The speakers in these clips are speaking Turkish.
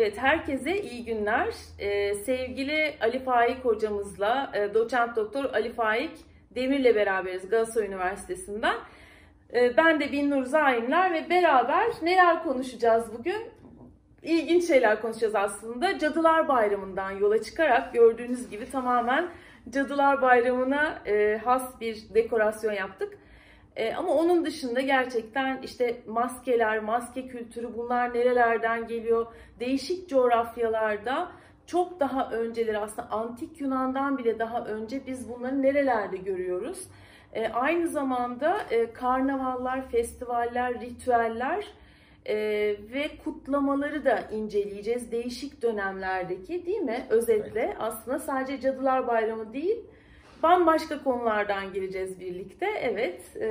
Evet, herkese iyi günler. Ee, sevgili Ali Faik hocamızla, e, doçent doktor Ali Faik Demir'le beraberiz Galatasaray Üniversitesi'nden. Ee, ben de Binnur Zaimler ve beraber neler konuşacağız bugün? İlginç şeyler konuşacağız aslında. Cadılar Bayramı'ndan yola çıkarak gördüğünüz gibi tamamen Cadılar Bayramı'na e, has bir dekorasyon yaptık. E, ama onun dışında gerçekten işte maskeler, maske kültürü bunlar nerelerden geliyor? Değişik coğrafyalarda çok daha önceleri aslında antik Yunan'dan bile daha önce biz bunları nerelerde görüyoruz? E, aynı zamanda e, karnavallar, festivaller, ritüeller e, ve kutlamaları da inceleyeceğiz. Değişik dönemlerdeki değil mi? Özetle aslında sadece Cadılar Bayramı değil, bambaşka konulardan gireceğiz birlikte. Evet. E,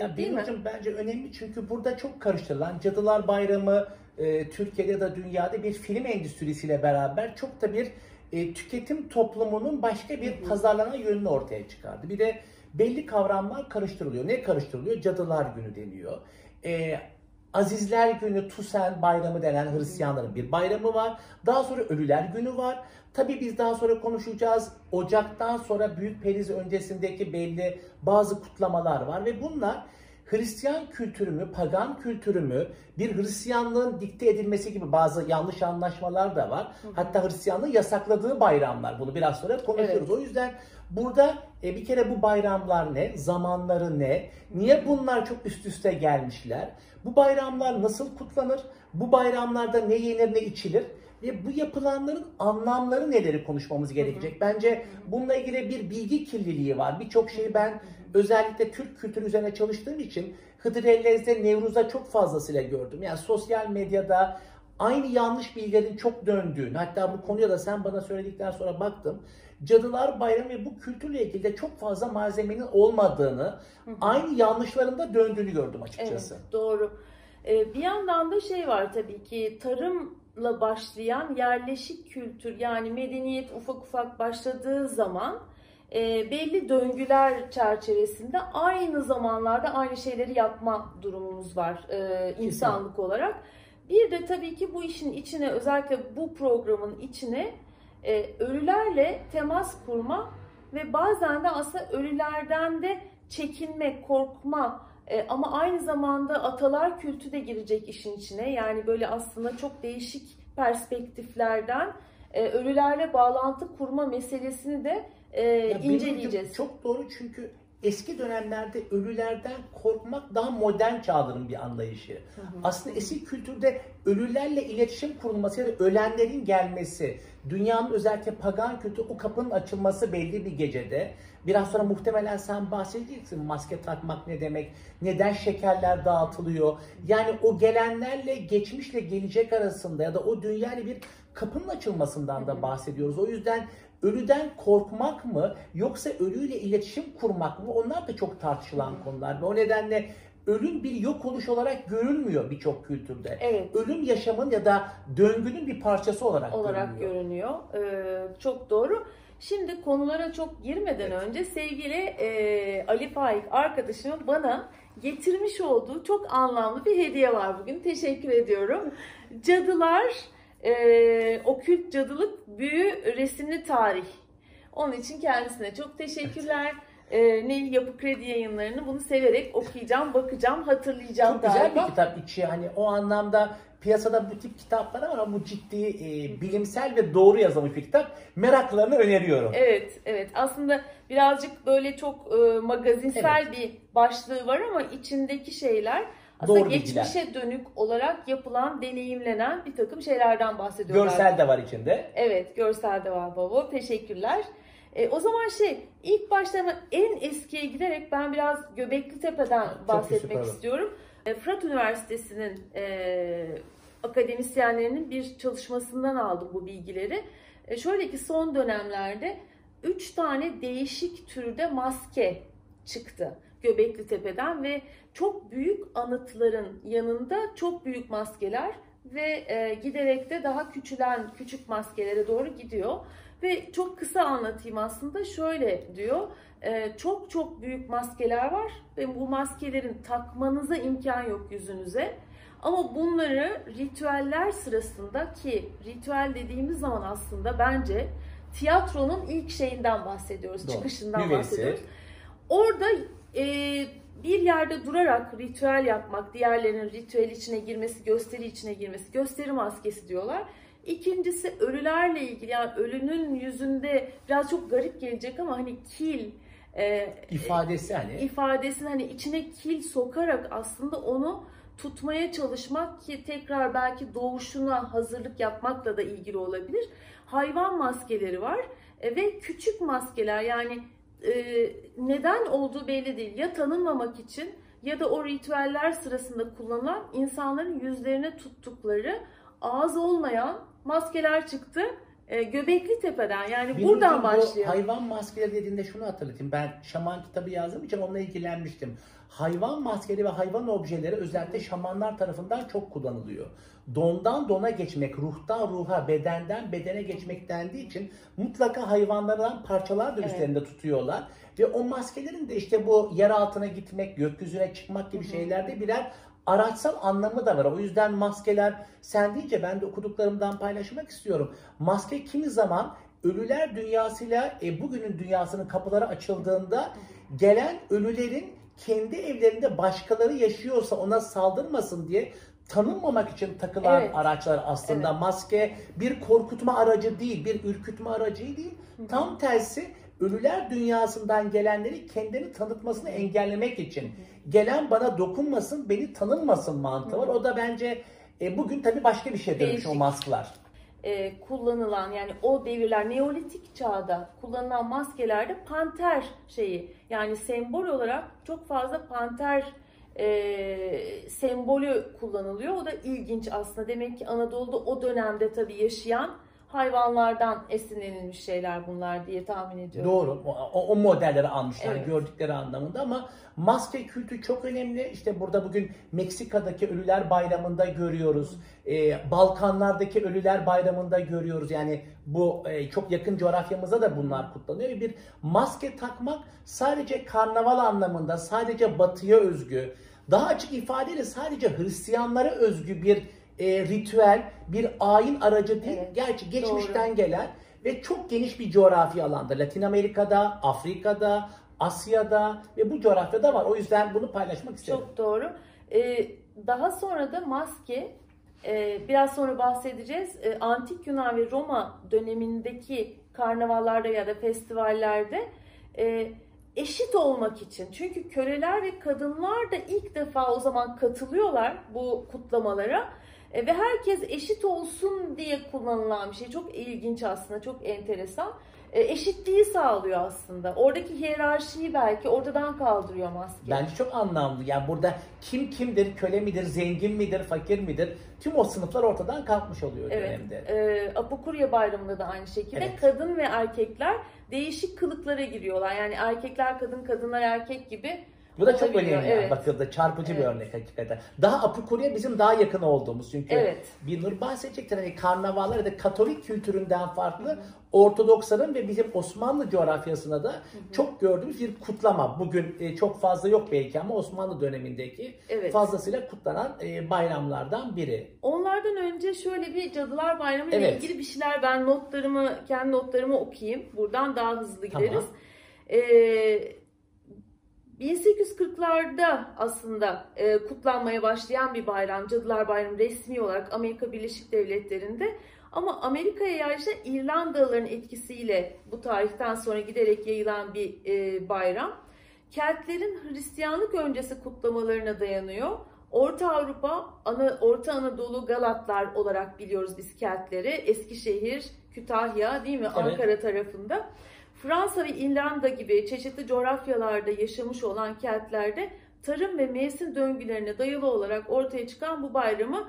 ya değil mi? Hocam bence önemli çünkü burada çok karıştırılan Cadılar Bayramı e, Türkiye'de ya da dünyada bir film endüstrisiyle beraber çok da bir e, tüketim toplumunun başka bir pazarlama yönünü ortaya çıkardı. Bir de belli kavramlar karıştırılıyor. Ne karıştırılıyor? Cadılar Günü deniyor. E, Azizler Günü, Tusen Bayramı denen Hristiyanların bir bayramı var. Daha sonra Ölüler Günü var. Tabi biz daha sonra konuşacağız. Ocaktan sonra Büyük Periz öncesindeki belli bazı kutlamalar var ve bunlar Hristiyan kültürümü, pagan kültürümü, bir Hristiyanlığın dikte edilmesi gibi bazı yanlış anlaşmalar da var. Hatta Hristiyanlığın yasakladığı bayramlar. Bunu biraz sonra konuşuruz. Evet. O yüzden burada e, bir kere bu bayramlar ne? Zamanları ne? Niye bunlar çok üst üste gelmişler? Bu bayramlar nasıl kutlanır? Bu bayramlarda ne yenir ne içilir? ve bu yapılanların anlamları neleri konuşmamız gerekecek. Hı hı. Bence bununla ilgili bir bilgi kirliliği var. Birçok şeyi ben özellikle Türk kültürü üzerine çalıştığım için Hıdır Ellez'de Nevruz'a çok fazlasıyla gördüm. Yani sosyal medyada aynı yanlış bilgilerin çok döndüğünü, hatta bu konuya da sen bana söyledikten sonra baktım. Cadılar Bayramı ve bu kültürle ilgili de çok fazla malzemenin olmadığını, hı hı. aynı yanlışlarında döndüğünü gördüm açıkçası. Evet, doğru. Ee, bir yandan da şey var tabii ki tarımla başlayan yerleşik kültür yani medeniyet ufak ufak başladığı zaman e, belli döngüler çerçevesinde aynı zamanlarda aynı şeyleri yapma durumumuz var e, insanlık Kesinlikle. olarak. Bir de tabii ki bu işin içine özellikle bu programın içine e, ölülerle temas kurma ve bazen de aslında ölülerden de çekinme, korkma e, ama aynı zamanda atalar kültü de girecek işin içine. Yani böyle aslında çok değişik perspektiflerden e, ölülerle bağlantı kurma meselesini de e, inceleyeceğiz. Çok doğru çünkü eski dönemlerde ölülerden korkmak daha modern çağların bir anlayışı. Hı hı. Aslında eski kültürde ölülerle iletişim kurulması ya da ölenlerin gelmesi, dünyanın özellikle pagan kültü o kapının açılması belli bir gecede. Biraz sonra muhtemelen sen bahsedeceksin maske takmak ne demek, neden şekerler dağıtılıyor. Yani o gelenlerle geçmişle gelecek arasında ya da o dünyayla bir kapının açılmasından da bahsediyoruz. O yüzden ölüden korkmak mı yoksa ölüyle iletişim kurmak mı onlar da çok tartışılan konular. Ve o nedenle ölüm bir yok oluş olarak görülmüyor birçok kültürde. Evet. Ölüm yaşamın ya da döngünün bir parçası olarak, olarak görünüyor. görünüyor. Ee, çok doğru. Şimdi konulara çok girmeden evet. önce sevgili e, Ali Faik arkadaşımın bana getirmiş olduğu çok anlamlı bir hediye var bugün. Teşekkür ediyorum. Cadılar e, Okült Cadılık Büyü Resimli Tarih. Onun için kendisine çok teşekkürler. E, Nil Yapı Kredi yayınlarını bunu severek okuyacağım, bakacağım, hatırlayacağım Çok galiba. güzel bir kitap içi. Hani o anlamda piyasada bu tip kitaplar ama bu ciddi e, bilimsel ve doğru yazılmış bir kitap. Meraklarını öneriyorum. Evet, evet. Aslında birazcık böyle çok e, magazinsel evet. bir başlığı var ama içindeki şeyler aslında Doğru geçmişe bilgiler. dönük olarak yapılan, deneyimlenen bir takım şeylerden bahsediyorlar. Görsel de var içinde. Evet, görsel de var baba. Teşekkürler. E, o zaman şey, ilk başta en eskiye giderek ben biraz Göbekli Tepe'den bahsetmek istiyorum. E, Fırat Üniversitesi'nin e, akademisyenlerinin bir çalışmasından aldım bu bilgileri. E, şöyle ki son dönemlerde 3 tane değişik türde maske çıktı. Göbekli Tepe'den ve çok büyük anıtların yanında çok büyük maskeler ve e, giderek de daha küçülen küçük maskelere doğru gidiyor. Ve çok kısa anlatayım aslında şöyle diyor. E, çok çok büyük maskeler var ve bu maskelerin takmanıza imkan yok yüzünüze. Ama bunları ritüeller sırasında ki ritüel dediğimiz zaman aslında bence tiyatronun ilk şeyinden bahsediyoruz, Doğru. çıkışından Nüvesi. bahsediyoruz. Orada e, bir yerde durarak ritüel yapmak, diğerlerinin ritüel içine girmesi, gösteri içine girmesi, gösteri maskesi diyorlar. İkincisi ölülerle ilgili yani ölünün yüzünde biraz çok garip gelecek ama hani kil e, ifadesi hani ifadesini hani içine kil sokarak aslında onu tutmaya çalışmak ki tekrar belki doğuşuna hazırlık yapmakla da ilgili olabilir. Hayvan maskeleri var e, ve küçük maskeler yani e, neden olduğu belli değil. Ya tanınmamak için ya da o ritüeller sırasında kullanılan insanların yüzlerine tuttukları ağız olmayan maskeler çıktı. E, Göbekli Tepe'den yani Benim buradan başlıyor. hayvan maskeleri dediğinde şunu hatırlatayım. Ben şaman kitabı yazdığım için onunla ilgilenmiştim. Hayvan maskeleri ve hayvan objeleri özellikle şamanlar tarafından çok kullanılıyor. Dondan dona geçmek, ruhtan ruha, bedenden bedene geçmek dendiği için mutlaka hayvanlardan parçalar da Evet. üstlerinde tutuyorlar. Ve o maskelerin de işte bu yer altına gitmek, gökyüzüne çıkmak gibi şeylerde birer araçsal anlamı da var. O yüzden maskeler sen deyince ben de okuduklarımdan paylaşmak istiyorum. Maske kimi zaman ölüler dünyasıyla e, bugünün dünyasının kapıları açıldığında gelen ölülerin kendi evlerinde başkaları yaşıyorsa ona saldırmasın diye tanınmamak için takılan Evet. araçlar aslında. Evet. Maske bir korkutma aracı değil, bir ürkütme aracı değil. Tam tersi ölüler dünyasından gelenleri kendini tanıtmasını engellemek için. Gelen bana dokunmasın, beni tanınmasın mantığı var. O da bence e, bugün tabii başka bir şey dönmüş o masklar. e, kullanılan yani o devirler Neolitik çağda kullanılan maskelerde panter şeyi yani sembol olarak çok fazla panter e, sembolü kullanılıyor. O da ilginç aslında. Demek ki Anadolu'da o dönemde tabii yaşayan hayvanlardan esinlenilmiş şeyler bunlar diye tahmin ediyorum. Doğru. O, o- modelleri almışlar Evet. gördükleri anlamında ama maske kültü çok önemli. İşte burada bugün Meksika'daki Ölüler Bayramı'nda görüyoruz. Ee, Balkanlardaki Ölüler Bayramı'nda görüyoruz. Yani bu e, çok yakın coğrafyamızda da bunlar kutlanıyor. Bir maske takmak sadece karnaval anlamında, sadece batıya özgü, daha açık ifadeyle sadece Hristiyanlara özgü bir e, ritüel, bir ayin aracı değil. Evet, Gerçi geçmişten gelen ve çok geniş bir coğrafi alanda. Latin Amerika'da, Afrika'da, Asya'da ve bu coğrafyada var. O yüzden bunu paylaşmak istedim. Çok doğru. Ee, daha sonra da maske, e, biraz sonra bahsedeceğiz. E, Antik Yunan ve Roma dönemindeki karnavallarda ya da festivallerde e, eşit olmak için. Çünkü köleler ve kadınlar da ilk defa o zaman katılıyorlar bu kutlamalara. E, ve herkes eşit olsun diye kullanılan bir şey. Çok ilginç aslında, çok enteresan. E, eşitliği sağlıyor aslında. Oradaki hiyerarşiyi belki ortadan kaldırıyor maske. Bence çok anlamlı. Yani burada kim kimdir, köle midir, zengin midir, fakir midir? Tüm o sınıflar ortadan kalkmış oluyor Evet. dönemde. E, Apokurya Bayramı'nda da aynı şekilde Evet. kadın ve erkekler değişik kılıklara giriyorlar. Yani erkekler kadın, kadınlar erkek gibi. Bu da çok önemli Evet. bakıldı. Çarpıcı bir Evet. örnek hakikaten. Daha Apukurya bizim daha yakın olduğumuz çünkü Evet. bir Nur bahsedecektir. Hani karnavallar ya da Katolik kültüründen farklı Ortodoksların ve bizim Osmanlı coğrafyasında da çok gördüğümüz bir kutlama. Bugün e, çok fazla yok belki ama Osmanlı dönemindeki Evet. fazlasıyla kutlanan e, bayramlardan biri. Onlardan önce şöyle bir Cadılar Bayramı ile Evet. ilgili bir şeyler ben notlarımı, kendi notlarımı okuyayım. Buradan daha hızlı Tamam. gideriz. Ee, 1840'larda aslında e, kutlanmaya başlayan bir bayram, Cadılar Bayramı resmi olarak Amerika Birleşik Devletleri'nde. Ama Amerika'ya yayılışan İrlandalıların etkisiyle bu tarihten sonra giderek yayılan bir e, bayram. Keltlerin Hristiyanlık öncesi kutlamalarına dayanıyor. Orta Avrupa, Ana, Orta Anadolu Galatlar olarak biliyoruz biz Keltleri. Eskişehir, Kütahya değil mi? Evet. Ankara tarafında. Fransa ve İrlanda gibi çeşitli coğrafyalarda yaşamış olan Keltlerde tarım ve mevsim döngülerine dayalı olarak ortaya çıkan bu bayramı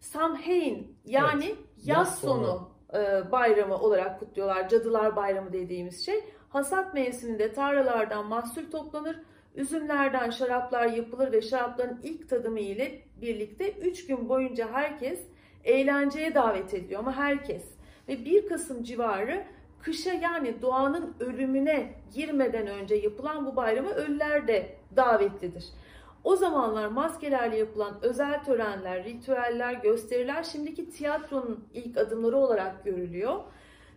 Samhain yani Evet, yaz, yaz sonu, sonu. e, bayramı olarak kutluyorlar. Cadılar Bayramı dediğimiz şey. Hasat mevsiminde tarlalardan mahsul toplanır. Üzümlerden şaraplar yapılır ve şarapların ilk tadımı ile birlikte 3 gün boyunca herkes eğlenceye davet ediliyor ama herkes. Ve 1 Kasım civarı kışa yani doğanın ölümüne girmeden önce yapılan bu bayrama ölüler de davetlidir. O zamanlar maskelerle yapılan özel törenler, ritüeller, gösteriler şimdiki tiyatronun ilk adımları olarak görülüyor.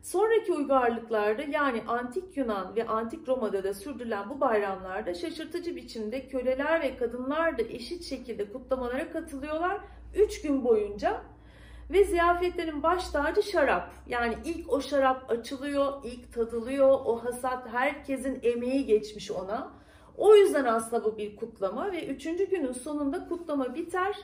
Sonraki uygarlıklarda yani antik Yunan ve antik Roma'da da sürdürülen bu bayramlarda şaşırtıcı biçimde köleler ve kadınlar da eşit şekilde kutlamalara katılıyorlar. 3 gün boyunca ve ziyafetlerin baş tacı şarap. Yani ilk o şarap açılıyor, ilk tadılıyor. O hasat herkesin emeği geçmiş ona. O yüzden aslında bu bir kutlama ve üçüncü günün sonunda kutlama biter.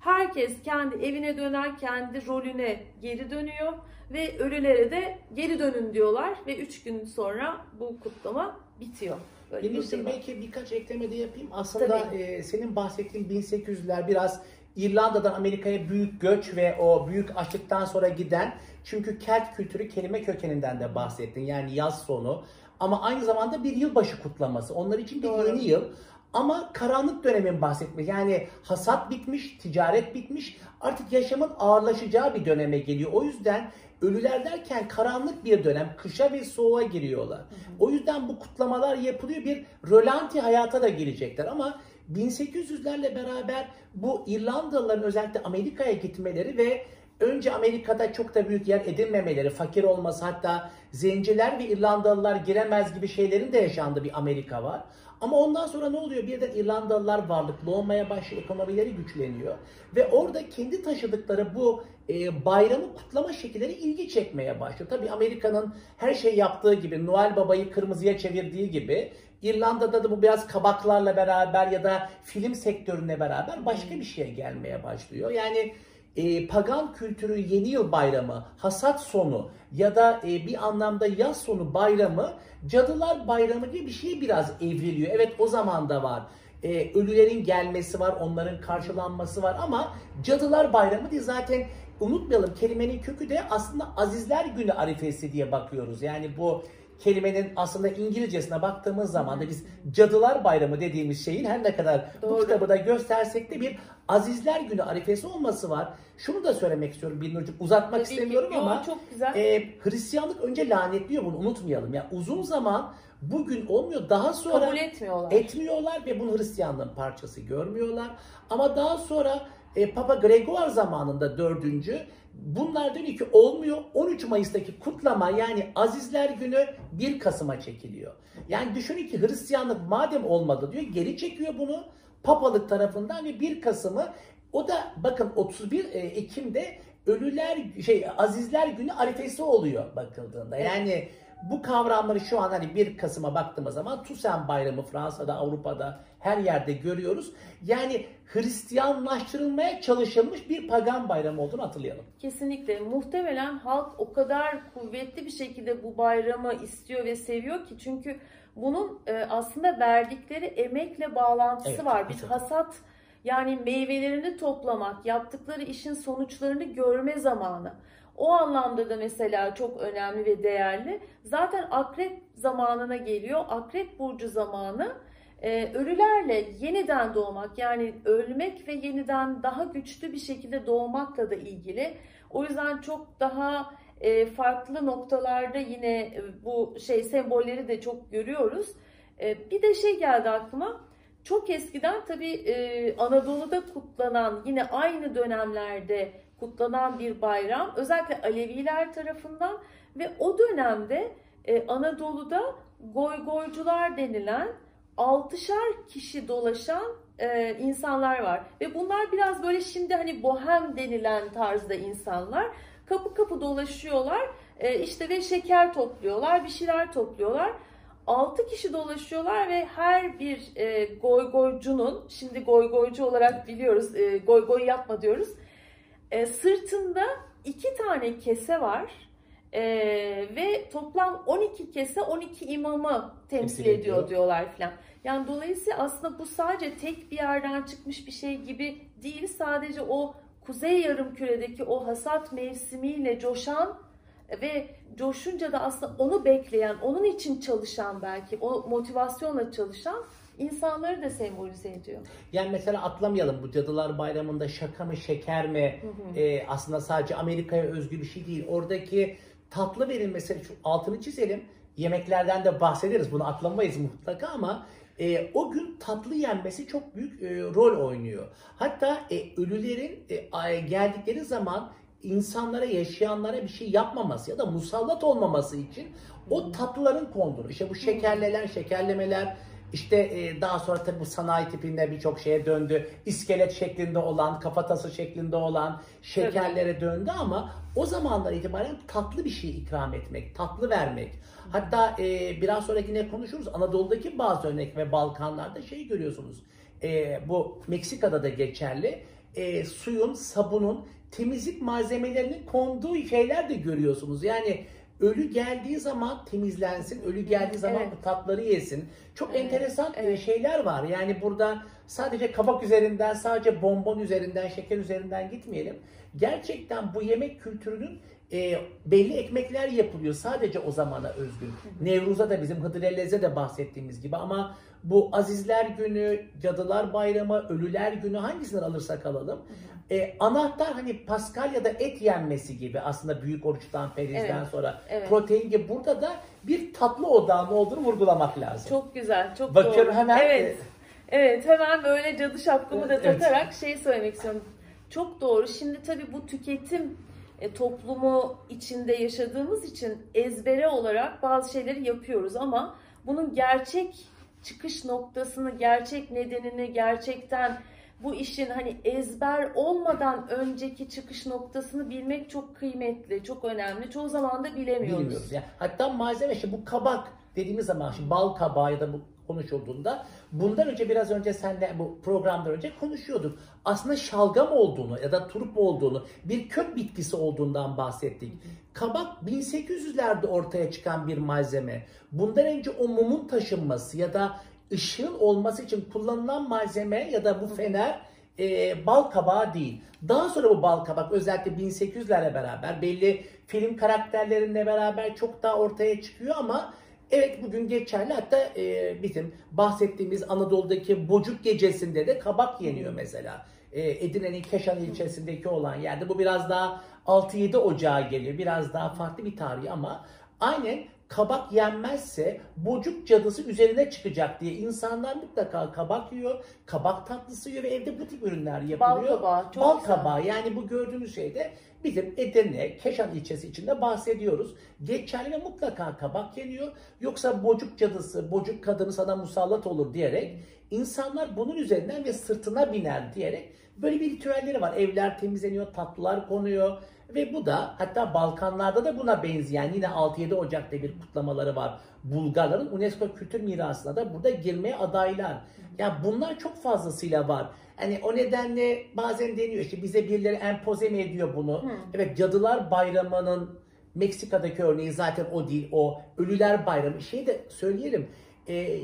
Herkes kendi evine döner, kendi rolüne geri dönüyor ve ölülere de geri dönün diyorlar ve üç gün sonra bu kutlama bitiyor. Böyle bir belki birkaç ekleme de yapayım. Aslında e, senin bahsettiğin 1800'ler biraz İrlanda'dan Amerika'ya büyük göç ve o büyük açlıktan sonra giden çünkü Kelt kültürü kelime kökeninden de bahsettin. Yani yaz sonu ama aynı zamanda bir yılbaşı kutlaması. Onlar için bir Doğru. yeni yıl. Ama karanlık dönemin bahsetmek. Yani hasat bitmiş, ticaret bitmiş. Artık yaşamın ağırlaşacağı bir döneme geliyor. O yüzden ölüler derken karanlık bir dönem, kışa ve soğuğa giriyorlar. Hı hı. O yüzden bu kutlamalar yapılıyor. Bir rölanti hayata da girecekler ama 1800'lerle beraber bu İrlandalıların özellikle Amerika'ya gitmeleri ve önce Amerika'da çok da büyük yer edinmemeleri, fakir olması hatta zenciler ve İrlandalılar giremez gibi şeylerin de yaşandığı bir Amerika var. Ama ondan sonra ne oluyor? Birden İrlandalılar varlıklı olmaya başlıyor, ekonomileri güçleniyor. Ve orada kendi taşıdıkları bu e, bayramı kutlama şekilleri ilgi çekmeye başlıyor. Tabii Amerika'nın her şey yaptığı gibi, Noel Baba'yı kırmızıya çevirdiği gibi İrlanda'da da bu biraz kabaklarla beraber ya da film sektörüne beraber başka bir şeye gelmeye başlıyor. Yani e, pagan kültürü yeni yıl bayramı, hasat sonu ya da e, bir anlamda yaz sonu bayramı cadılar bayramı gibi bir şey biraz evriliyor. Evet o zaman da var. E, ölülerin gelmesi var, onların karşılanması var ama cadılar bayramı değil zaten unutmayalım kelimenin kökü de aslında Azizler Günü arifesi diye bakıyoruz. Yani bu kelimenin aslında İngilizcesine baktığımız zaman da biz Cadılar Bayramı dediğimiz şeyin her ne kadar Doğru. bu kitabı da göstersek de bir Azizler Günü arifesi olması var. Şunu da söylemek istiyorum Bilnurcuğum. Uzatmak Tabii istemiyorum ki, ama çok güzel. E, Hristiyanlık önce lanetliyor bunu unutmayalım. Yani uzun zaman bugün olmuyor. Daha sonra kabul etmiyorlar. Etmiyorlar ve bunu Hristiyanlığın parçası görmüyorlar. Ama daha sonra e, Papa Gregor zamanında dördüncü bunlar diyor ki olmuyor 13 Mayıs'taki kutlama yani Azizler Günü 1 Kasım'a çekiliyor. Yani düşünün ki Hristiyanlık madem olmadı diyor geri çekiyor bunu papalık tarafından ve 1 Kasım'ı o da bakın 31 e, Ekim'de Ölüler şey Azizler Günü arifesi oluyor bakıldığında. Yani bu kavramları şu an hani 1 Kasım'a baktığımız zaman Tusen Bayramı Fransa'da, Avrupa'da her yerde görüyoruz. Yani Hristiyanlaştırılmaya çalışılmış bir pagan bayramı olduğunu hatırlayalım. Kesinlikle. Muhtemelen halk o kadar kuvvetli bir şekilde bu bayramı istiyor ve seviyor ki çünkü bunun e, aslında verdikleri emekle bağlantısı evet, var. Bir hasat yani meyvelerini toplamak, yaptıkları işin sonuçlarını görme zamanı. O anlamda da mesela çok önemli ve değerli. Zaten akrep zamanına geliyor. Akrep burcu zamanı e, ölülerle yeniden doğmak yani ölmek ve yeniden daha güçlü bir şekilde doğmakla da ilgili. O yüzden çok daha e, farklı noktalarda yine e, bu şey sembolleri de çok görüyoruz. E, bir de şey geldi aklıma. Çok eskiden tabii e, Anadolu'da kutlanan yine aynı dönemlerde kutlanan bir bayram özellikle Aleviler tarafından ve o dönemde e, Anadolu'da goygoycular denilen altışar kişi dolaşan e, insanlar var ve bunlar biraz böyle şimdi hani bohem denilen tarzda insanlar kapı kapı dolaşıyorlar e, işte ve şeker topluyorlar bir şeyler topluyorlar. 6 kişi dolaşıyorlar ve her bir e, goygoycunun, şimdi goygoycu olarak biliyoruz, e, goygoy yapma diyoruz e, sırtında iki tane kese var e, ve toplam 12 kese 12 imamı temsil ediyor, ediyor diyorlar filan. Yani dolayısıyla aslında bu sadece tek bir yerden çıkmış bir şey gibi değil. Sadece o kuzey yarım küredeki o hasat mevsimiyle coşan ve coşunca da aslında onu bekleyen, onun için çalışan belki, o motivasyonla çalışan insanları da sembolize ediyor. Yani mesela atlamayalım bu Cadılar Bayramı'nda şaka mı şeker mi hı hı. E, aslında sadece Amerika'ya özgü bir şey değil. Oradaki tatlı verilmesi şu altını çizelim. Yemeklerden de bahsederiz bunu atlamayız mutlaka ama e, o gün tatlı yenmesi çok büyük e, rol oynuyor. Hatta e, ölülerin e, geldikleri zaman insanlara, yaşayanlara bir şey yapmaması ya da musallat olmaması için o tatlıların konduğunu, işte bu şekerleler, şekerlemeler, işte e, daha sonra tabii bu sanayi tipinde birçok şeye döndü. İskelet şeklinde olan, kafatası şeklinde olan şekerlere evet. döndü ama o zamanlar itibaren tatlı bir şey ikram etmek, tatlı vermek. Hatta e, biraz sonra yine konuşuruz. Anadolu'daki bazı örnek ve Balkanlarda şey görüyorsunuz. E, bu Meksika'da da geçerli. E, suyun, sabunun, temizlik malzemelerinin konduğu şeyler de görüyorsunuz. Yani ölü geldiği zaman temizlensin, ölü geldiği zaman evet. bu tatları yesin. Çok evet. enteresan e, evet. şeyler var. Yani burada sadece kabak üzerinden, sadece bonbon üzerinden, şeker üzerinden gitmeyelim. Gerçekten bu yemek kültürünün e, belli ekmekler yapılıyor sadece o zamana özgün. Nevruz'a da bizim Hıdrellez'e de bahsettiğimiz gibi ama bu Azizler Günü, Cadılar Bayramı, Ölüler Günü hangisinden alırsak alalım. E, anahtar hani Paskalya'da et yenmesi gibi aslında büyük oruçtan, perizden evet, sonra evet. protein gibi burada da bir tatlı odağın olduğunu vurgulamak lazım. Çok güzel, çok Bakıyorum doğru. hemen. Evet. Evet hemen böyle cadı şapkamı da takarak evet. şey söylemek istiyorum. Çok doğru. Şimdi tabii bu tüketim e, toplumu içinde yaşadığımız için ezbere olarak bazı şeyleri yapıyoruz ama bunun gerçek çıkış noktasını, gerçek nedenini, gerçekten bu işin hani ezber olmadan önceki çıkış noktasını bilmek çok kıymetli, çok önemli. Çoğu zaman da bilemiyoruz. Bilmiyoruz. Yani hatta malzeme işte bu kabak dediğimiz zaman şimdi bal kabağı ya da bu konuşulduğunda bundan önce biraz önce senle bu programdan önce konuşuyorduk. Aslında şalgam olduğunu ya da turp olduğunu, bir kök bitkisi olduğundan bahsettik. Kabak 1800'lerde ortaya çıkan bir malzeme. Bundan önce o mumun taşınması ya da ışığın olması için kullanılan malzeme ya da bu fener e, bal kabağı değil. Daha sonra bu bal kabak özellikle 1800'lerle beraber belli film karakterlerinle beraber çok daha ortaya çıkıyor ama Evet bugün geçerli. Hatta e, bizim bahsettiğimiz Anadolu'daki Bocuk Gecesi'nde de kabak yeniyor mesela. E, Edirne'nin Keşan ilçesindeki olan yerde. Bu biraz daha 6-7 Ocağı geliyor. Biraz daha farklı bir tarih ama aynen kabak yenmezse bocuk cadısı üzerine çıkacak diye insanlar mutlaka kabak yiyor. Kabak tatlısı yiyor ve evde bu tip ürünler yapılıyor. Bal kabağı. Çok Bal kabağı yani bu gördüğünüz şeyde bizim Edirne, Keşan ilçesi içinde bahsediyoruz. Geçerli ve mutlaka kabak yeniyor. Yoksa bocuk cadısı, bocuk kadını sana musallat olur diyerek insanlar bunun üzerinden ve sırtına biner diyerek böyle bir ritüelleri var. Evler temizleniyor, tatlılar konuyor ve bu da hatta Balkanlarda da buna benzeyen yine 6-7 Ocak'ta bir kutlamaları var. Bulgarların UNESCO Kültür Mirası'na da burada girmeye adaylar. Yani bunlar çok fazlasıyla var. Hani o nedenle bazen deniyor işte bize birileri empoze mi ediyor bunu? Hı. Evet Cadılar Bayramı'nın Meksika'daki örneği zaten o değil. O Ölüler Bayramı. Şeyi de söyleyelim. E,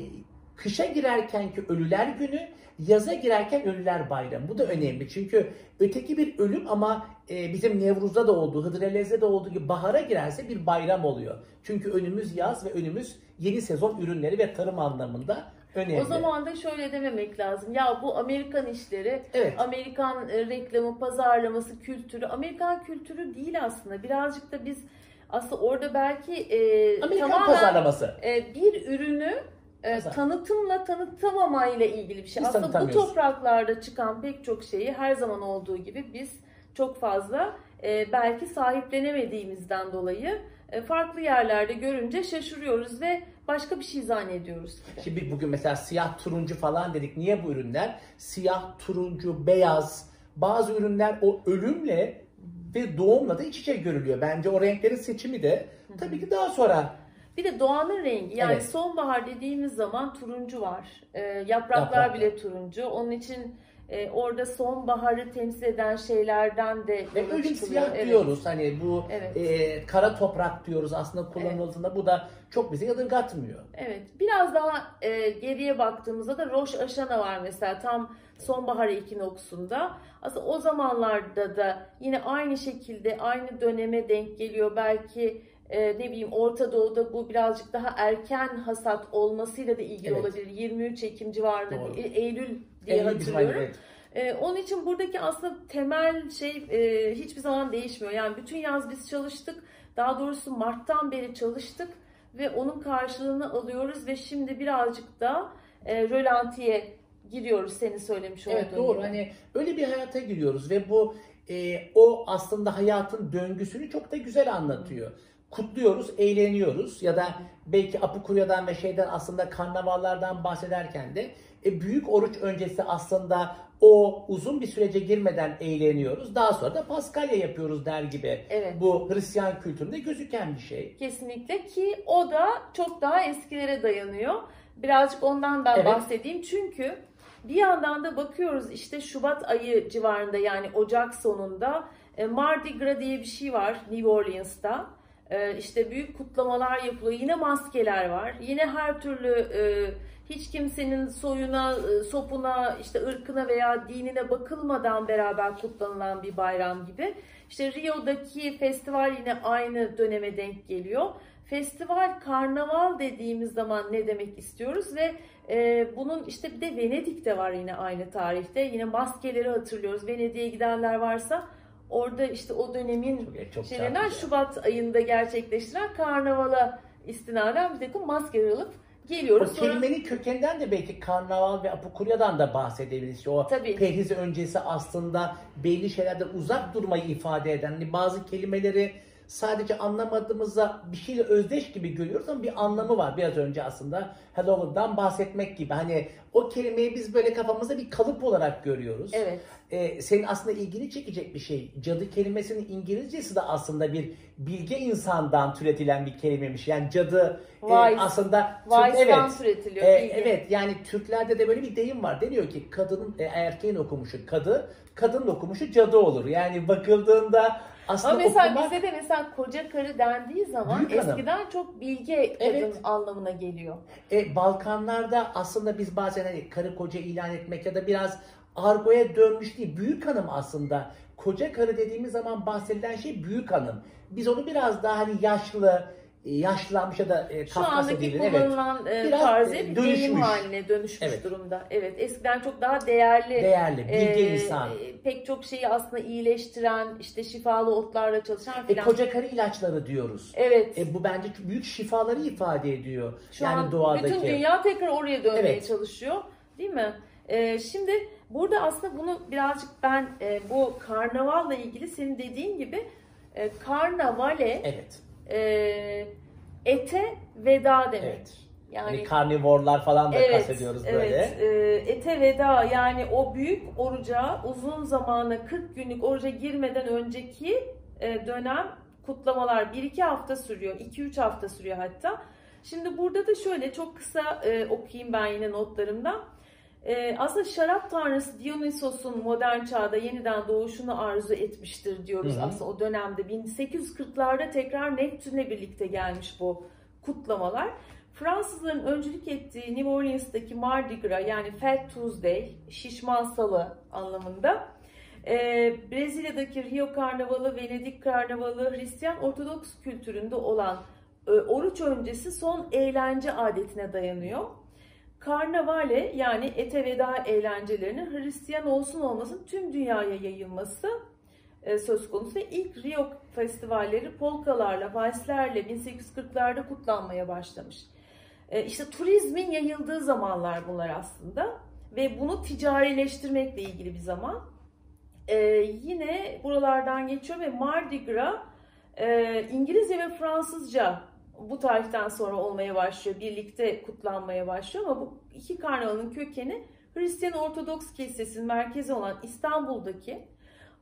kışa girerkenki Ölüler Günü Yaza girerken Ölüler Bayramı. Bu da önemli. Çünkü öteki bir ölüm ama e, bizim Nevruz'da da olduğu, Hıdrellez'de de olduğu gibi bahara girerse bir bayram oluyor. Çünkü önümüz yaz ve önümüz yeni sezon ürünleri ve tarım anlamında önemli. O zaman da şöyle dememek lazım. Ya bu Amerikan işleri, evet. Amerikan e, reklamı, pazarlaması, kültürü. Amerikan kültürü değil aslında. Birazcık da biz aslında orada belki e, Amerikan tamamen pazarlaması. E, bir ürünü e, tanıtımla tanıtamamayla ilgili bir şey. Biz Aslında bu topraklarda çıkan pek çok şeyi her zaman olduğu gibi biz çok fazla e, belki sahiplenemediğimizden dolayı e, farklı yerlerde görünce şaşırıyoruz ve başka bir şey zannediyoruz. Şimdi bugün mesela siyah turuncu falan dedik. Niye bu ürünler? Siyah, turuncu, beyaz bazı ürünler o ölümle ve doğumla da iç içe görülüyor. Bence o renklerin seçimi de tabii ki daha sonra bir de doğanın rengi yani evet. sonbahar dediğimiz zaman turuncu var. E, yapraklar Yaprak. bile turuncu. Onun için e, orada sonbaharı temsil eden şeylerden de Ve ölüm siyah evet. diyoruz. Hani bu evet. e, kara toprak diyoruz aslında kullanıldığında evet. bu da çok bizi yadırgatmıyor. Evet. Biraz daha e, geriye baktığımızda da Roş Aşana var mesela tam sonbahar ekinoksunda. Aslında o zamanlarda da yine aynı şekilde aynı döneme denk geliyor. Belki e, ne bileyim Orta Doğu'da bu birazcık daha erken hasat olmasıyla da ilgili evet. olabilir. 23 Ekim civarında Doğru. Eylül diye Eylül hatırlıyorum. Evet. Ee, onun için buradaki aslında temel şey e, hiçbir zaman değişmiyor. Yani bütün yaz biz çalıştık. Daha doğrusu Mart'tan beri çalıştık ve onun karşılığını alıyoruz ve şimdi birazcık da e, rölantiye giriyoruz senin söylemiş olduğun Evet doğru. gibi. Hani öyle bir hayata giriyoruz ve bu e, o aslında hayatın döngüsünü çok da güzel anlatıyor. Kutluyoruz, eğleniyoruz ya da belki Apukurya'dan ve şeyden aslında karnavallardan bahsederken de e, büyük oruç öncesi aslında o uzun bir sürece girmeden eğleniyoruz. Daha sonra da Paskalya yapıyoruz der gibi. Evet. Bu Hristiyan kültüründe gözüken bir şey. Kesinlikle ki o da çok daha eskilere dayanıyor. Birazcık ondan ben Evet. bahsedeyim. Çünkü bir yandan da bakıyoruz işte Şubat ayı civarında yani Ocak sonunda e, Mardi Gras diye bir şey var New Orleans'ta. E, işte büyük kutlamalar yapılıyor. Yine maskeler var. Yine her türlü e, hiç kimsenin soyuna, e, sopuna, işte ırkına veya dinine bakılmadan beraber kutlanılan bir bayram gibi. İşte Rio'daki festival yine aynı döneme denk geliyor. Festival, karnaval dediğimiz zaman ne demek istiyoruz ve e, bunun işte bir de Venedik'te var yine aynı tarihte. Yine maskeleri hatırlıyoruz. Venedik'e gidenler varsa orada işte o dönemin çok şeylerinden. Şubat ayında gerçekleştiren karnavala istinaden bir takım maskeler alıp geliyoruz. O Sonra- kelimenin kökeninden de belki karnaval ve apukurya'dan da bahsedebiliriz. O Tabii. perhiz öncesi aslında belli şeylerden uzak durmayı ifade eden hani bazı kelimeleri sadece anlamadığımızda bir şeyle özdeş gibi görüyoruz ama bir anlamı var. Biraz önce aslında Halloween'dan bahsetmek gibi. Hani o kelimeyi biz böyle kafamızda bir kalıp olarak görüyoruz. Evet. Ee, senin aslında ilgini çekecek bir şey. Cadı kelimesinin İngilizcesi de aslında bir bilge insandan türetilen bir kelimemiş. Yani cadı e, Wise. aslında Wise'dan evet. türetiliyor. Bilgi. evet yani Türklerde de böyle bir deyim var. Deniyor ki kadının e, erkeğin okumuşu kadı, kadının okumuşu cadı olur. Yani bakıldığında aslında Ama mesela okumak bize de mesela koca karı dendiği zaman Büyük hanım. eskiden çok bilge kadın Evet. anlamına geliyor. e, Balkanlarda aslında biz bazen hani karı koca ilan etmek ya da biraz argoya dönmüş değil. Büyük hanım aslında. Koca karı dediğimiz zaman bahsedilen şey büyük hanım. Biz onu biraz daha hani yaşlı, yaşlanmış ya da e, Şu Kafkasya andaki dilinde, evet. kullanılan e, Biraz, tarzı e, bir dönüşmüş. deyim haline dönüşmüş Evet. durumda. Evet eskiden çok daha değerli Değerli, bilge e, insan. e, pek çok şeyi aslında iyileştiren, işte şifalı otlarla çalışan E, filan. koca karı ilaçları diyoruz. Evet. E, bu bence büyük şifaları ifade ediyor. Şu yani an doğadaki. bütün dünya tekrar oraya dönmeye Evet. çalışıyor. Değil mi? Ee, şimdi burada aslında bunu birazcık ben e, bu karnavalla ilgili senin dediğin gibi e, karnavale Evet. E, ete veda demek. Evet. Yani Hani karnivorlar falan da kastediyoruz böyle. Evet, e, ete veda yani o büyük oruca uzun zamana 40 günlük oruca girmeden önceki e, dönem kutlamalar 1-2 hafta sürüyor, 2-3 hafta sürüyor hatta. Şimdi burada da şöyle çok kısa e, okuyayım ben yine notlarımda. E, aslında şarap tanrısı Dionysos'un modern çağda yeniden doğuşunu arzu etmiştir diyoruz Hı hı. aslında o dönemde. 1840'larda tekrar Neptün'le birlikte gelmiş bu kutlamalar. Fransızların öncülük ettiği New Orleans'taki Mardi Gras yani Fat Tuesday, şişman salı anlamında. Ee, Brezilya'daki Rio Karnavalı, Venedik Karnavalı, Hristiyan Ortodoks kültüründe olan e, oruç öncesi son eğlence adetine dayanıyor. Karnavale yani ete veda eğlencelerinin Hristiyan olsun olmasın tüm dünyaya yayılması e, söz konusu. ilk Rio festivalleri polkalarla, valslerle 1840'larda kutlanmaya başlamış. E, işte turizmin yayıldığı zamanlar bunlar aslında ve bunu ticarileştirmekle ilgili bir zaman. E, yine buralardan geçiyor ve Mardi Gras İngilizce ve Fransızca bu tarihten sonra olmaya başlıyor, birlikte kutlanmaya başlıyor ama bu iki karnavalın kökeni Hristiyan Ortodoks Kilisesi'nin merkezi olan İstanbul'daki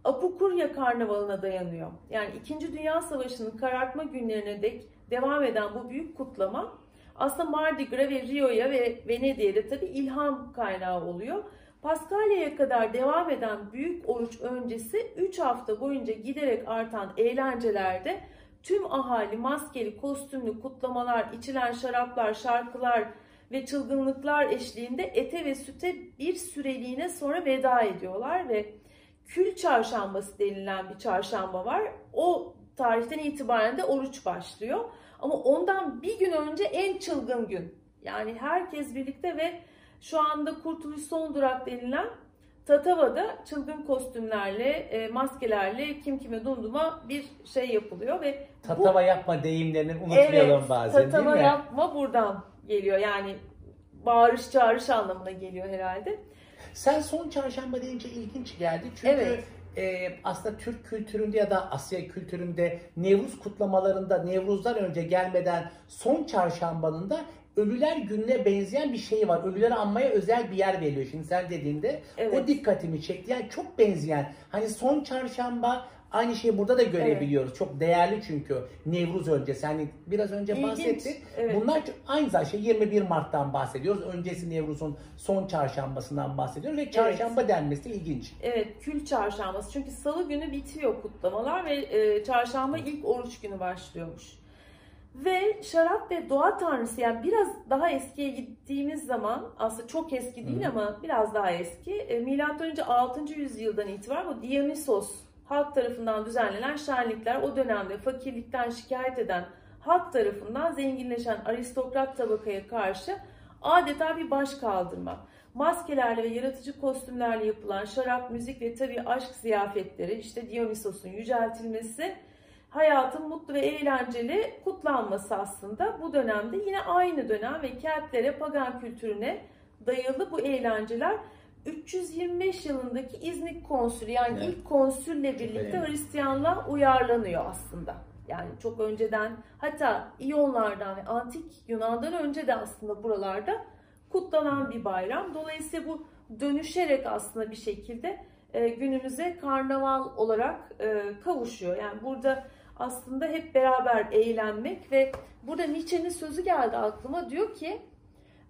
Apukurya Karnavalı'na dayanıyor. Yani 2. Dünya Savaşı'nın karartma günlerine dek devam eden bu büyük kutlama aslında Mardi Gras ve Rio'ya ve Venedik'e de tabii ilham kaynağı oluyor. Paskalya'ya kadar devam eden büyük oruç öncesi 3 hafta boyunca giderek artan eğlencelerde tüm ahali maskeli, kostümlü kutlamalar, içilen şaraplar, şarkılar ve çılgınlıklar eşliğinde ete ve süte bir süreliğine sonra veda ediyorlar ve kül çarşambası denilen bir çarşamba var. O tarihten itibaren de oruç başlıyor. Ama ondan bir gün önce en çılgın gün. Yani herkes birlikte ve şu anda Kurtuluş Son Durak denilen Tatava'da çılgın kostümlerle, e, maskelerle kim kime dunduma bir şey yapılıyor ve bu- Tatava yapma deyimlerini unutmayalım evet, bazen değil mi? yapma buradan geliyor. Yani bağırış çağırış anlamına geliyor herhalde. Sen son çarşamba deyince ilginç geldi. Çünkü Evet. e, aslında Türk kültüründe ya da Asya kültüründe Nevruz kutlamalarında Nevruz'dan önce gelmeden son çarşambanın da Ölüler Günü'ne benzeyen bir şey var. Ölüleri anmaya özel bir yer veriliyor. Şimdi sen dediğinde Evet. o dikkatimi çekti. Yani çok benzeyen. Hani son çarşamba aynı şeyi burada da görebiliyoruz. Çok değerli çünkü Nevruz öncesi. Hani biraz önce İlginç, bahsettik. evet. Bunlar aynı zaten şey 21 Mart'tan bahsediyoruz. Öncesi Nevruz'un son çarşambasından bahsediyoruz ve çarşamba denmesi de ilginç. Evet, kül çarşambası. Çünkü salı günü bitiyor kutlamalar ve e, çarşamba ilk oruç günü başlıyormuş. Ve şarap ve doğa tanrısı yani biraz daha eskiye gittiğimiz zaman aslında çok eski değil ama biraz daha eski. E, Milattan önce 6. yüzyıldan itibaren bu Dionysos halk tarafından düzenlenen şenlikler o dönemde fakirlikten şikayet eden halk tarafından zenginleşen aristokrat tabakaya karşı adeta bir baş kaldırma. Maskelerle ve yaratıcı kostümlerle yapılan şarap, müzik ve tabii aşk ziyafetleri, işte Dionysos'un yüceltilmesi, hayatın mutlu ve eğlenceli kutlanması aslında bu dönemde yine aynı dönem ve Keltlere, pagan kültürüne dayalı bu eğlenceler 325 yılındaki İznik konsülü yani Evet. ilk konsülle birlikte. Hristiyanlığa uyarlanıyor aslında. Yani çok önceden hatta İyonlardan ve antik Yunan'dan önce de aslında buralarda kutlanan bir bayram. Dolayısıyla bu dönüşerek aslında bir şekilde e, günümüze karnaval olarak e, kavuşuyor. Yani burada aslında hep beraber eğlenmek ve burada Nietzsche'nin sözü geldi aklıma diyor ki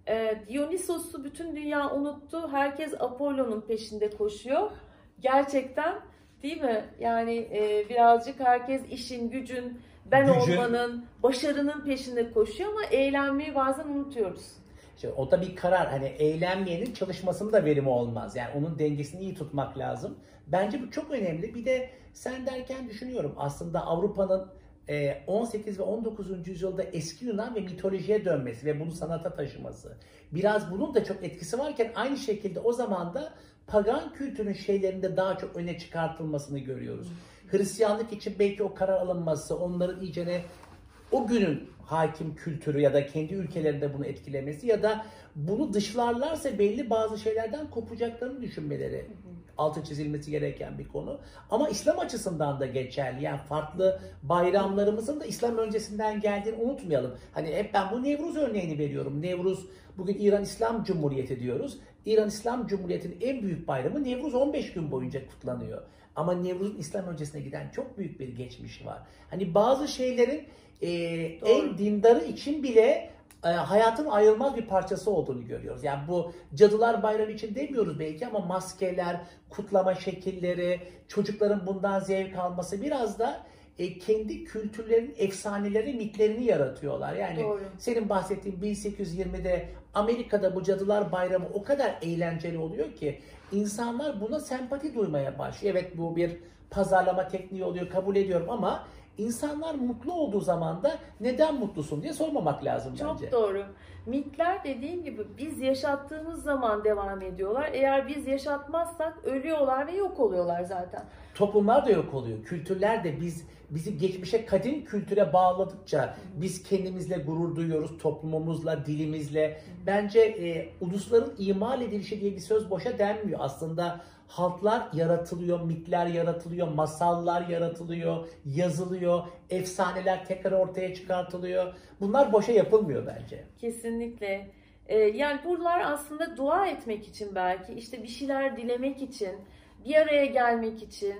e, Dionysos'u bütün dünya unuttu. Herkes Apollo'nun peşinde koşuyor. Gerçekten değil mi? Yani e, birazcık herkes işin, gücün, ben Gücün. olmanın, başarının peşinde koşuyor ama eğlenmeyi bazen unutuyoruz. İşte o da bir karar. Hani eğlenmeyenin çalışmasının da verimi olmaz. Yani onun dengesini iyi tutmak lazım. Bence bu çok önemli. Bir de sen derken düşünüyorum aslında Avrupa'nın 18 ve 19. yüzyılda eski Yunan ve mitolojiye dönmesi ve bunu sanata taşıması. Biraz bunun da çok etkisi varken aynı şekilde o zaman da pagan kültürün şeylerinde daha çok öne çıkartılmasını görüyoruz. Hristiyanlık için belki o karar alınması, onların iyicene o günün hakim kültürü ya da kendi ülkelerinde bunu etkilemesi ya da bunu dışlarlarsa belli bazı şeylerden kopacaklarını düşünmeleri altı çizilmesi gereken bir konu. Ama İslam açısından da geçerli. Yani farklı bayramlarımızın da İslam öncesinden geldiğini unutmayalım. Hani hep ben bu Nevruz örneğini veriyorum. Nevruz bugün İran İslam Cumhuriyeti diyoruz. İran İslam Cumhuriyeti'nin en büyük bayramı Nevruz 15 gün boyunca kutlanıyor. Ama Nevruz'un İslam öncesine giden çok büyük bir geçmişi var. Hani bazı şeylerin e, en dindarı için bile e, hayatın ayrılmaz bir parçası olduğunu görüyoruz. Yani bu Cadılar Bayramı için demiyoruz belki ama maskeler, kutlama şekilleri, çocukların bundan zevk alması biraz da e, kendi kültürlerin efsaneleri, mitlerini yaratıyorlar. Yani Doğru. senin bahsettiğin 1820'de Amerika'da bu Cadılar Bayramı o kadar eğlenceli oluyor ki insanlar buna sempati duymaya başlıyor. Evet bu bir pazarlama tekniği oluyor kabul ediyorum ama insanlar mutlu olduğu zaman da neden mutlusun diye sormamak lazım Çok bence. doğru. Mitler dediğim gibi biz yaşattığımız zaman devam ediyorlar. Eğer biz yaşatmazsak ölüyorlar ve yok oluyorlar zaten. Toplumlar da yok oluyor. Kültürler de biz bizi geçmişe kadim kültüre bağladıkça biz kendimizle gurur duyuyoruz, toplumumuzla, dilimizle. Bence e, ulusların imal edilişi diye bir söz boşa denmiyor. Aslında halklar yaratılıyor, mitler yaratılıyor, masallar yaratılıyor, yazılıyor, efsaneler tekrar ortaya çıkartılıyor. Bunlar boşa yapılmıyor bence. Kesinlikle. Ee, yani buralar aslında dua etmek için belki, işte bir şeyler dilemek için, bir araya gelmek için,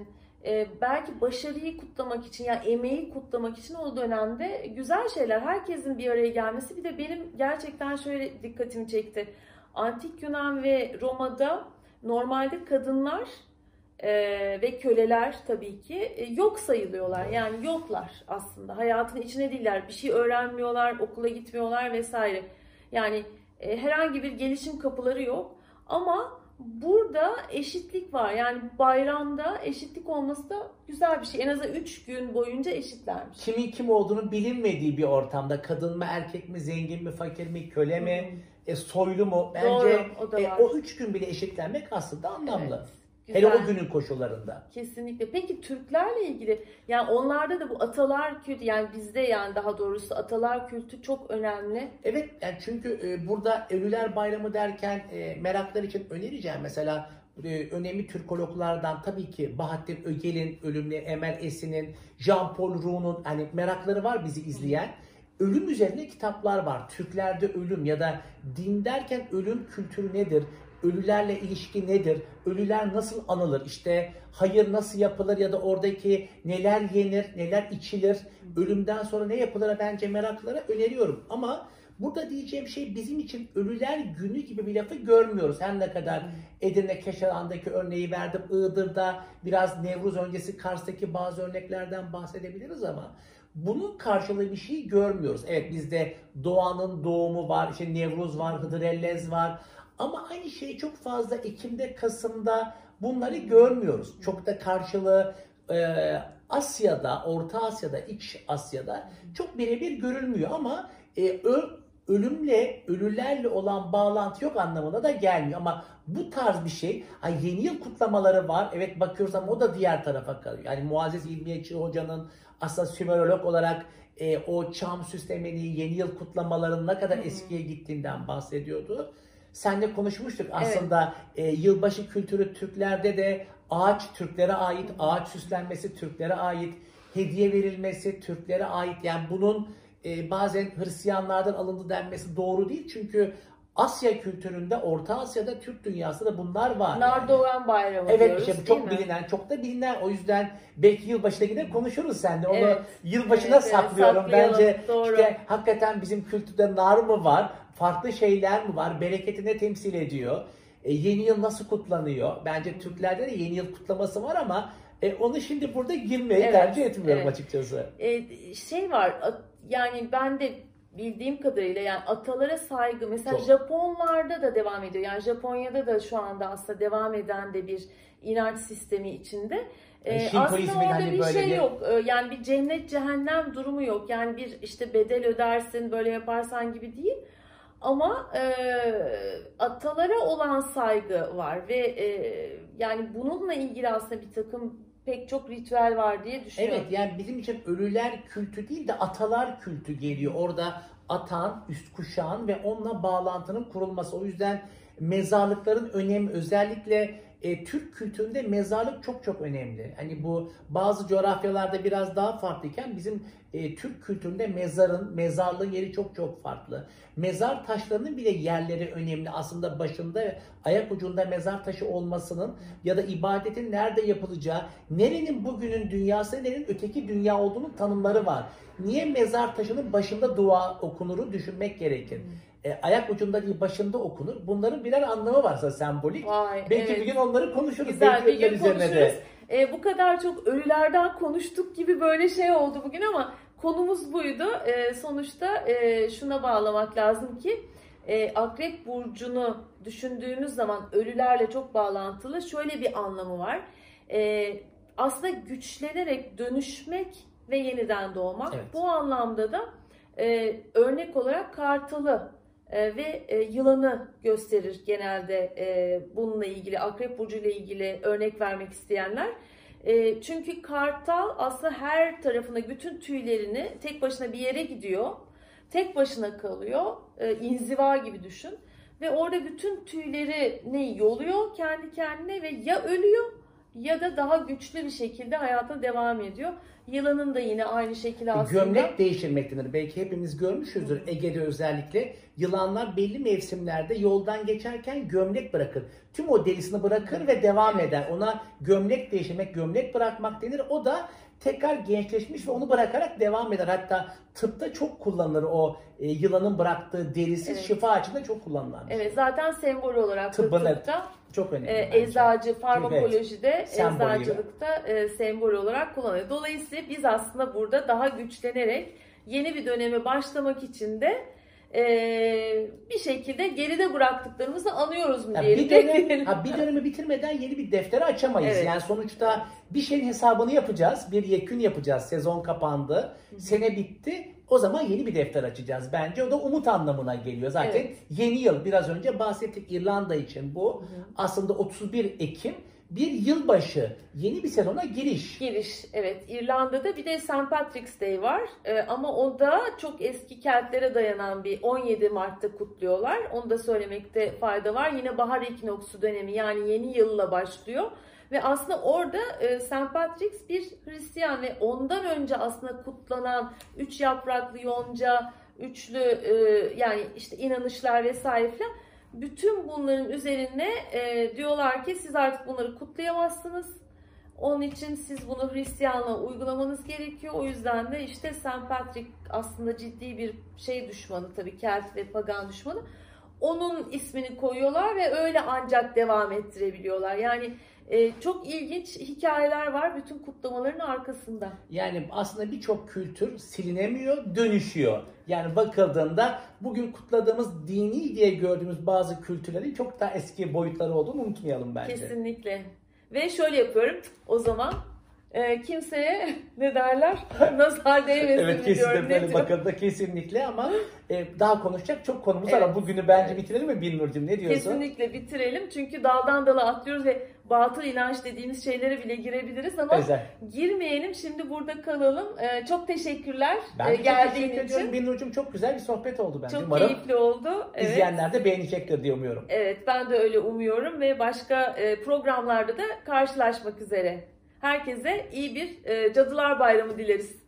e, belki başarıyı kutlamak için, yani emeği kutlamak için o dönemde güzel şeyler. Herkesin bir araya gelmesi. Bir de benim gerçekten şöyle dikkatimi çekti. Antik Yunan ve Roma'da normalde kadınlar e, ve köleler tabii ki e, yok sayılıyorlar. Yani yoklar aslında. Hayatın içine değiller. Bir şey öğrenmiyorlar, okula gitmiyorlar vesaire. Yani e, herhangi bir gelişim kapıları yok. Ama burada eşitlik var. Yani bayramda eşitlik olması da güzel bir şey. En azından 3 gün boyunca eşitlermiş. Kimin kim olduğunu bilinmediği bir ortamda kadın mı, erkek mi, zengin mi, fakir mi, köle mi, e, soylu mu? Bence Doğru, o da e, o üç gün bile eşitlenmek aslında anlamlı. Hele Güzel. o günün koşullarında. Kesinlikle. Peki Türklerle ilgili yani onlarda da bu atalar kültü yani bizde yani daha doğrusu atalar kültü çok önemli. Evet yani çünkü e, burada Ölüler Bayramı derken e, meraklar için önereceğim. Mesela e, önemli Türkologlardan tabii ki Bahattin Ögel'in ölümlü, Emel Esin'in, Jean-Paul Roux'un hani merakları var bizi izleyen. Ölüm üzerine kitaplar var. Türklerde ölüm ya da din derken ölüm kültürü nedir? Ölülerle ilişki nedir? Ölüler nasıl anılır? İşte hayır nasıl yapılır ya da oradaki neler yenir, neler içilir? Ölümden sonra ne yapılır? Bence meraklara öneriyorum. Ama burada diyeceğim şey bizim için ölüler günü gibi bir lafı görmüyoruz. Her ne kadar Edirne Keşalan'daki örneği verdim. Iğdır'da biraz Nevruz öncesi Kars'taki bazı örneklerden bahsedebiliriz ama bunun karşılığı bir şey görmüyoruz. Evet bizde doğanın doğumu var, işte Nevruz var, Hıdrellez var. Ama aynı şeyi çok fazla Ekim'de, Kasım'da bunları görmüyoruz. Çok da karşılığı e, Asya'da, Orta Asya'da, İç Asya'da çok birebir görülmüyor ama e, ö- ölümle, ölülerle olan bağlantı yok anlamına da gelmiyor. Ama bu tarz bir şey, ay yeni yıl kutlamaları var. Evet bakıyoruz ama o da diğer tarafa kalıyor. Yani Muazzez İlmiyetçi Hoca'nın aslında Sümerolog olarak e, o çam süslemeni, yeni yıl kutlamalarının ne kadar eskiye gittiğinden bahsediyordu. Senle konuşmuştuk aslında e, yılbaşı kültürü Türklerde de ağaç Türklere ait, ağaç süslenmesi Türklere ait, hediye verilmesi Türklere ait. Yani bunun e, bazen Hristiyanlardan alındı denmesi doğru değil. Çünkü Asya kültüründe, Orta Asya'da, Türk dünyasında bunlar var. yani. Nardoğan Bayramı Evet diyoruz işte bu değil çok mi? bilinen, çok da bilinen. O yüzden belki yılbaşına yine konuşuruz seninle. Onu Evet. yılbaşına Evet, evet, saklıyorum. saklayalım. Bence Doğru. işte hakikaten bizim kültürde nar mı var? Farklı şeyler mi var? Bereketi ne temsil ediyor? E, yeni yıl nasıl kutlanıyor? Bence Türklerde de yeni yıl kutlaması var ama e, onu şimdi burada girmeyi Evet, tercih etmiyorum evet. açıkçası. E, şey var yani ben de bildiğim kadarıyla yani atalara saygı mesela Çok. Japonlarda da devam ediyor. Yani Japonya'da da şu anda aslında devam eden de bir inanç sistemi içinde. E, Yani aslında orada hani bir şey bir- yok. E, Yani bir cennet cehennem durumu yok. Yani bir işte bedel ödersin böyle yaparsan gibi değil. Ama e, atalara olan saygı var ve e, yani bununla ilgili aslında bir takım pek çok ritüel var diye düşünüyorum. Evet yani bizim için ölüler kültü değil de atalar kültü geliyor. Orada atan, üst kuşağın ve onunla bağlantının kurulması. O yüzden mezarlıkların önemi özellikle e, Türk kültüründe mezarlık çok çok önemli. Hani bu bazı coğrafyalarda biraz daha farklıyken bizim e, Türk kültüründe mezarın, mezarlığın yeri çok çok farklı. Mezar taşlarının bile yerleri önemli. Aslında başında ayak ucunda mezar taşı olmasının ya da ibadetin nerede yapılacağı, nerenin bugünün dünyası, nerenin öteki dünya olduğunun tanımları var. Niye mezar taşının başında dua okunuru düşünmek gerekir. E, ayak ucunda değil başında okunur. Bunların birer anlamı varsa sembolik. Vay, Belki evet. bir gün onları konuşuruz. Güzel Belki bir gün konuşuruz. de. E, bu kadar çok ölülerden konuştuk gibi böyle şey oldu bugün ama konumuz buydu. E, sonuçta e, şuna bağlamak lazım ki e, Akrep Burcu'nu düşündüğümüz zaman ölülerle çok bağlantılı şöyle bir anlamı var. E, aslında güçlenerek dönüşmek ve yeniden doğmak. Evet. Bu anlamda da e, örnek olarak kartalı ve e, yılanı gösterir genelde e, bununla ilgili Akrep Burcu ile ilgili örnek vermek isteyenler. E, çünkü kartal aslında her tarafına bütün tüylerini tek başına bir yere gidiyor. Tek başına kalıyor. İnziva gibi düşün. Ve orada bütün tüyleri ne yoluyor kendi kendine ve ya ölüyor ya da daha güçlü bir şekilde hayatına devam ediyor. Yılanın da yine aynı şekilde aslında. Gömlek değiştirmektedir. Belki hepimiz görmüşüzdür Ege'de özellikle. Yılanlar belli mevsimlerde yoldan geçerken gömlek bırakır. Tüm o derisini bırakır ve devam eder. Ona gömlek değiştirmek, gömlek bırakmak denir. O da tekrar gençleşmiş ve onu bırakarak devam eder. Hatta tıpta çok kullanılır o e, yılanın bıraktığı derisi Evet. şifa açısından çok kullanılan. bir şey. Evet zaten sembol olarak da Tıbbın evet, tıpta Çok önemli. e, eczacı, farmakolojide, Sembol gibi. eczacılıkta e, sembol olarak kullanılıyor. Dolayısıyla biz aslında burada daha güçlenerek yeni bir döneme başlamak için de e, bir şekilde geride bıraktıklarımızı anıyoruz mu diyelim. bir, dönem, ha bir dönemi bitirmeden yeni bir defteri açamayız. Evet. Yani sonuçta bir şeyin hesabını yapacağız. Bir yekün yapacağız. Sezon kapandı. Sene bitti. O zaman yeni bir defter açacağız bence. O da umut anlamına geliyor. Zaten Evet. yeni yıl biraz önce bahsettik İrlanda için bu. Aslında 31 Ekim bir yılbaşı, yeni bir sezona giriş. Giriş, evet. İrlanda'da bir de St. Patrick's Day var. Ee, ama o da çok eski keltlere dayanan bir 17 Mart'ta kutluyorlar. Onu da söylemekte fayda var. Yine bahar ekinoksi dönemi yani yeni yılla başlıyor. Ve aslında orada e, St. Patrick's bir Hristiyan ve ondan önce aslında kutlanan üç yapraklı yonca, üçlü e, yani işte inanışlar vesaire filan bütün bunların üzerine e, diyorlar ki siz artık bunları kutlayamazsınız. Onun için siz bunu Hristiyanlığa uygulamanız gerekiyor. O yüzden de işte St. Patrick aslında ciddi bir şey düşmanı tabii Kelt ve pagan düşmanı. Onun ismini koyuyorlar ve öyle ancak devam ettirebiliyorlar. Yani e, çok ilginç hikayeler var bütün kutlamaların arkasında. Yani aslında birçok kültür silinemiyor, dönüşüyor. Yani bakıldığında bugün kutladığımız dini diye gördüğümüz bazı kültürlerin çok daha eski boyutları olduğunu unutmayalım bence. Kesinlikle. Ve şöyle yapıyorum. O zaman e, kimseye ne derler? Nazar değmesin evet kesinlikle böyle bakıldığında kesinlikle ama e, daha konuşacak çok konumuz var Evet. ama bugünü bence bitirelim mi Binnur'cum ne diyorsun? Kesinlikle bitirelim. Çünkü daldan dala atlıyoruz ve batıl inanç dediğimiz şeylere bile girebiliriz ama Özel. girmeyelim. Şimdi burada kalalım. E, çok teşekkürler Ben e, de çok geldiğin teşekkür için. Binnur'cum çok güzel bir sohbet oldu bence. Çok Umarım keyifli oldu. Evet. izleyenler de beğenecektir diye umuyorum. Evet ben de öyle umuyorum ve başka e, programlarda da karşılaşmak üzere. Herkese iyi bir e, Cadılar Bayramı dileriz.